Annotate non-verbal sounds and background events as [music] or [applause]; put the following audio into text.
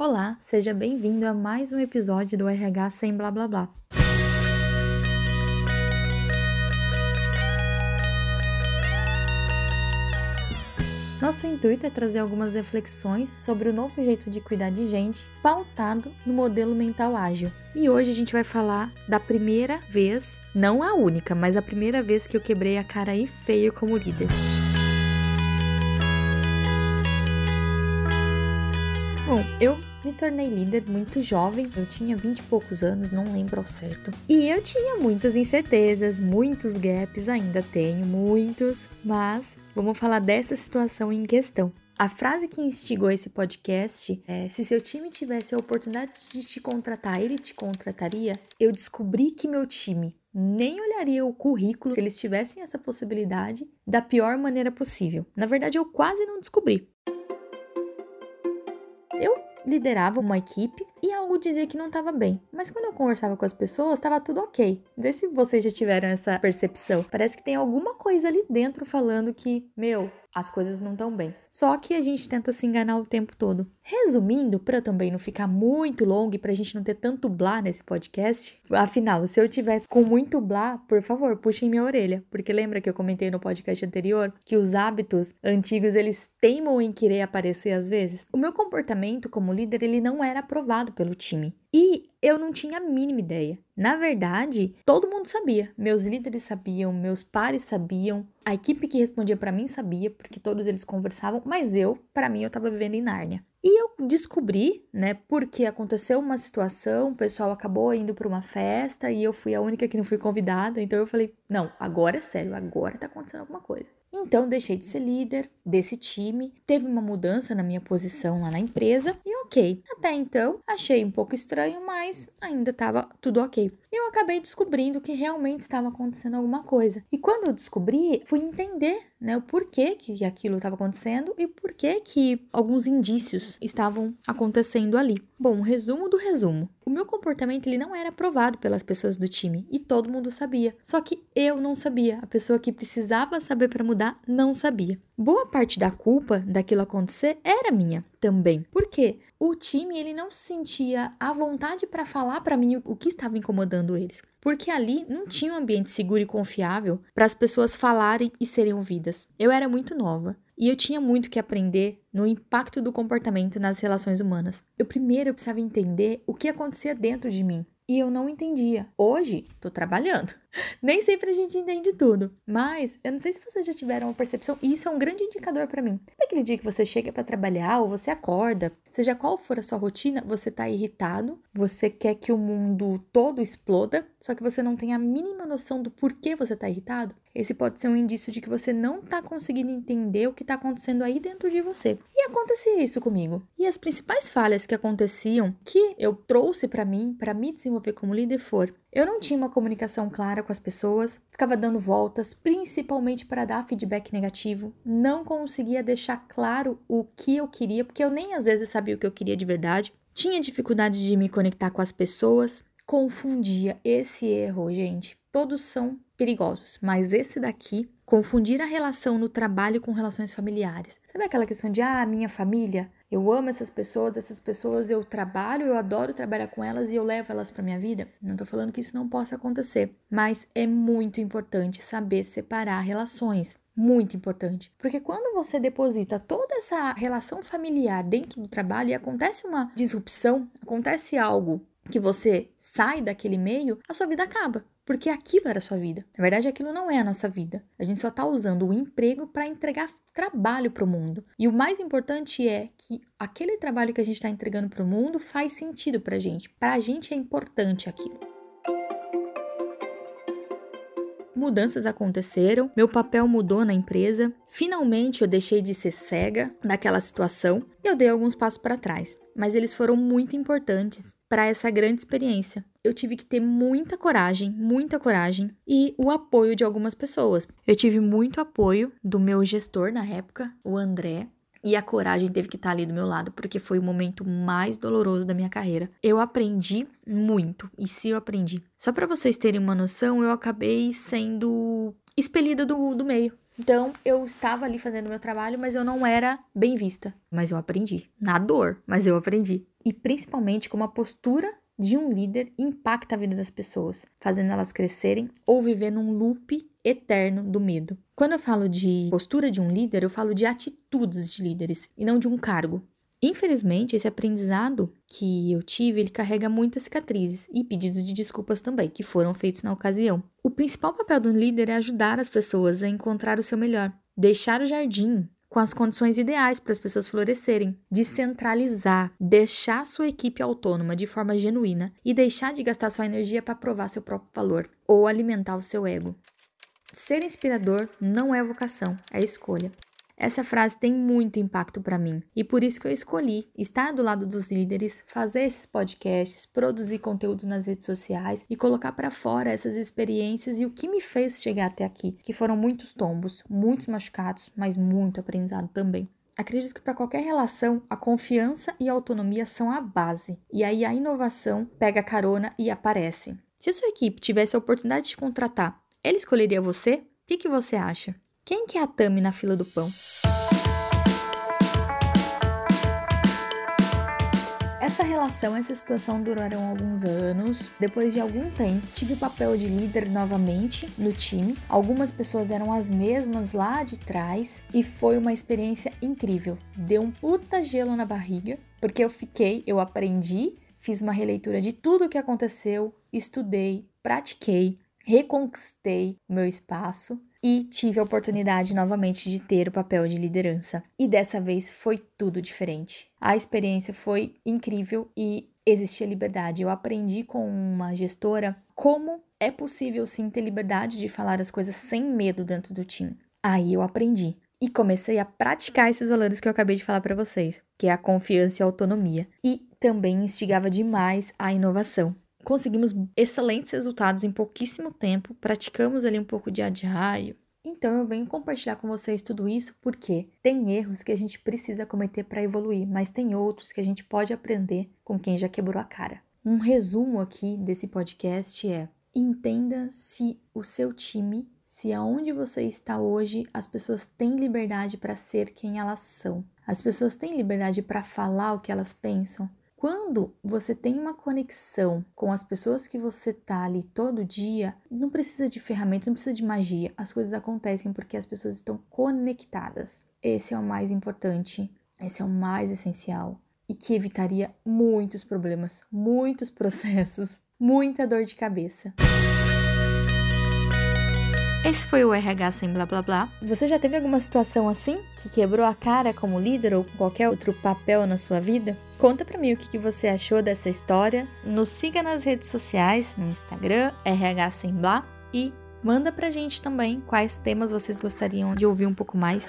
Olá, seja bem-vindo a mais um episódio do RH sem blá blá blá. Nosso intuito é trazer algumas reflexões sobre o novo jeito de cuidar de gente, pautado no modelo mental ágil. E hoje a gente vai falar da primeira vez, não a única, mas a primeira vez que eu quebrei a cara aí feio como líder. Bom, eu me tornei líder muito jovem, eu tinha 20 e poucos anos, não lembro ao certo. E eu tinha muitas incertezas, muitos gaps, ainda tenho muitos, mas vamos falar dessa situação em questão. A frase que instigou esse podcast é: se seu time tivesse a oportunidade de te contratar, ele te contrataria. Eu descobri que meu time nem olharia o currículo se eles tivessem essa possibilidade da pior maneira possível. Na verdade, eu quase não descobri. Eu liderava uma equipe e algo dizia que não estava bem. Mas quando eu conversava com as pessoas, estava tudo ok. Não sei se vocês já tiveram essa percepção. Parece que tem alguma coisa ali dentro falando que, meu, as coisas não estão bem. Só que a gente tenta se enganar o tempo todo. Resumindo, para também não ficar muito longo e para a gente não ter tanto blá nesse podcast, afinal, se eu tiver com muito blá, por favor, puxem minha orelha, porque lembra que eu comentei no podcast anterior que os hábitos antigos eles teimam em querer aparecer às vezes? O meu comportamento como líder ele não era aprovado pelo time. E eu não tinha a mínima ideia. Na verdade, todo mundo sabia. Meus líderes sabiam, meus pares sabiam, a equipe que respondia para mim sabia, porque todos eles conversavam, mas eu, para mim, eu tava vivendo em Nárnia. E eu descobri, né, porque aconteceu uma situação, o pessoal acabou indo para uma festa e eu fui a única que não fui convidada, então eu falei: "Não, agora é sério, agora tá acontecendo alguma coisa". Então deixei de ser líder desse time, teve uma mudança na minha posição lá na empresa e ok. Até então achei um pouco estranho, mas ainda estava tudo ok. Eu acabei descobrindo que realmente estava acontecendo alguma coisa. E quando eu descobri, fui entender né, o porquê que aquilo estava acontecendo e porquê que alguns indícios estavam acontecendo ali. Bom, resumo do resumo. O meu comportamento ele não era aprovado pelas pessoas do time e todo mundo sabia. Só que eu não sabia. A pessoa que precisava saber para mudar não sabia. Boa parte da culpa daquilo acontecer era minha também. Por quê? O time ele não se sentia à vontade para falar para mim o que estava incomodando eles porque ali não tinha um ambiente seguro e confiável para as pessoas falarem e serem ouvidas. Eu era muito nova e eu tinha muito que aprender no impacto do comportamento nas relações humanas. Eu primeiro precisava entender o que acontecia dentro de mim. E eu não entendia. Hoje, tô trabalhando. Nem sempre a gente entende tudo, mas eu não sei se vocês já tiveram uma percepção, e isso é um grande indicador para mim. Sabe aquele dia que você chega para trabalhar ou você acorda, seja qual for a sua rotina, você tá irritado, você quer que o mundo todo exploda, só que você não tem a mínima noção do porquê você tá irritado? Esse pode ser um indício de que você não tá conseguindo entender o que tá acontecendo aí dentro de você. E acontecia isso comigo. E as principais falhas que aconteciam, que eu trouxe para mim, para me desenvolver como líder, foram eu não tinha uma comunicação clara com as pessoas, ficava dando voltas, principalmente para dar feedback negativo, não conseguia deixar claro o que eu queria, porque eu nem às vezes sabia o que eu queria de verdade, tinha dificuldade de me conectar com as pessoas, confundia esse erro, gente. Todos são perigosos, mas esse daqui, confundir a relação no trabalho com relações familiares. Sabe aquela questão de, ah, minha família, eu amo essas pessoas, essas pessoas eu trabalho, eu adoro trabalhar com elas e eu levo elas para minha vida. Não tô falando que isso não possa acontecer, mas é muito importante saber separar relações. Muito importante, porque quando você deposita toda essa relação familiar dentro do trabalho e acontece uma disrupção, acontece algo que você sai daquele meio, a sua vida acaba. Porque aquilo era a sua vida. Na verdade, aquilo não é a nossa vida. A gente só está usando o emprego para entregar trabalho para o mundo. E o mais importante é que aquele trabalho que a gente está entregando para o mundo faz sentido para a gente. Para a gente é importante aquilo. Mudanças aconteceram, meu papel mudou na empresa. Finalmente eu deixei de ser cega daquela situação e eu dei alguns passos para trás, mas eles foram muito importantes para essa grande experiência. Eu tive que ter muita coragem, muita coragem e o apoio de algumas pessoas. Eu tive muito apoio do meu gestor na época, o André, e a coragem teve que estar ali do meu lado, porque foi o momento mais doloroso da minha carreira. Eu aprendi muito, e se eu aprendi. Só para vocês terem uma noção, eu acabei sendo expelida do, do meio. Então, eu estava ali fazendo meu trabalho, mas eu não era bem vista. Mas eu aprendi. Na dor, mas eu aprendi. E principalmente como a postura de um líder impacta a vida das pessoas, fazendo elas crescerem ou viver num loop eterno do medo. Quando eu falo de postura de um líder, eu falo de atitudes de líderes e não de um cargo. Infelizmente, esse aprendizado que eu tive, ele carrega muitas cicatrizes e pedidos de desculpas também, que foram feitos na ocasião. O principal papel do líder é ajudar as pessoas a encontrar o seu melhor, deixar o jardim com as condições ideais para as pessoas florescerem, descentralizar, deixar sua equipe autônoma de forma genuína e deixar de gastar sua energia para provar seu próprio valor ou alimentar o seu ego. Ser inspirador não é vocação, é escolha. Essa frase tem muito impacto para mim e por isso que eu escolhi estar do lado dos líderes, fazer esses podcasts, produzir conteúdo nas redes sociais e colocar para fora essas experiências e o que me fez chegar até aqui, que foram muitos tombos, muitos machucados, mas muito aprendizado também. Acredito que para qualquer relação, a confiança e a autonomia são a base, e aí a inovação pega carona e aparece. Se a sua equipe tivesse a oportunidade de te contratar, ela escolheria você? O que, que você acha? Quem que é a Tami na fila do pão? Essa relação, essa situação duraram alguns anos. Depois de algum tempo, tive o papel de líder novamente no time. Algumas pessoas eram as mesmas lá de trás e foi uma experiência incrível. Deu um puta gelo na barriga, porque eu fiquei, eu aprendi, fiz uma releitura de tudo o que aconteceu, estudei, pratiquei, reconquistei meu espaço e tive a oportunidade novamente de ter o papel de liderança. E dessa vez foi tudo diferente. A experiência foi incrível e existia liberdade. Eu aprendi com uma gestora como é possível sim ter liberdade de falar as coisas sem medo dentro do time. Aí eu aprendi e comecei a praticar esses valores que eu acabei de falar para vocês, que é a confiança e a autonomia. E também instigava demais a inovação conseguimos excelentes resultados em pouquíssimo tempo, praticamos ali um pouco de agile. Então eu venho compartilhar com vocês tudo isso porque tem erros que a gente precisa cometer para evoluir, mas tem outros que a gente pode aprender com quem já quebrou a cara. Um resumo aqui desse podcast é: entenda se o seu time, se aonde você está hoje, as pessoas têm liberdade para ser quem elas são. As pessoas têm liberdade para falar o que elas pensam. Quando você tem uma conexão com as pessoas que você tá ali todo dia, não precisa de ferramentas, não precisa de magia. As coisas acontecem porque as pessoas estão conectadas. Esse é o mais importante, esse é o mais essencial e que evitaria muitos problemas, muitos [laughs] processos, muita dor de cabeça. Esse foi o RH sem blá blá blá. Você já teve alguma situação assim que quebrou a cara como líder ou qualquer outro papel na sua vida? Conta pra mim o que, você achou dessa história. Nos siga nas redes sociais, no Instagram, RH sem blá e manda pra gente também quais temas vocês gostariam de ouvir um pouco mais.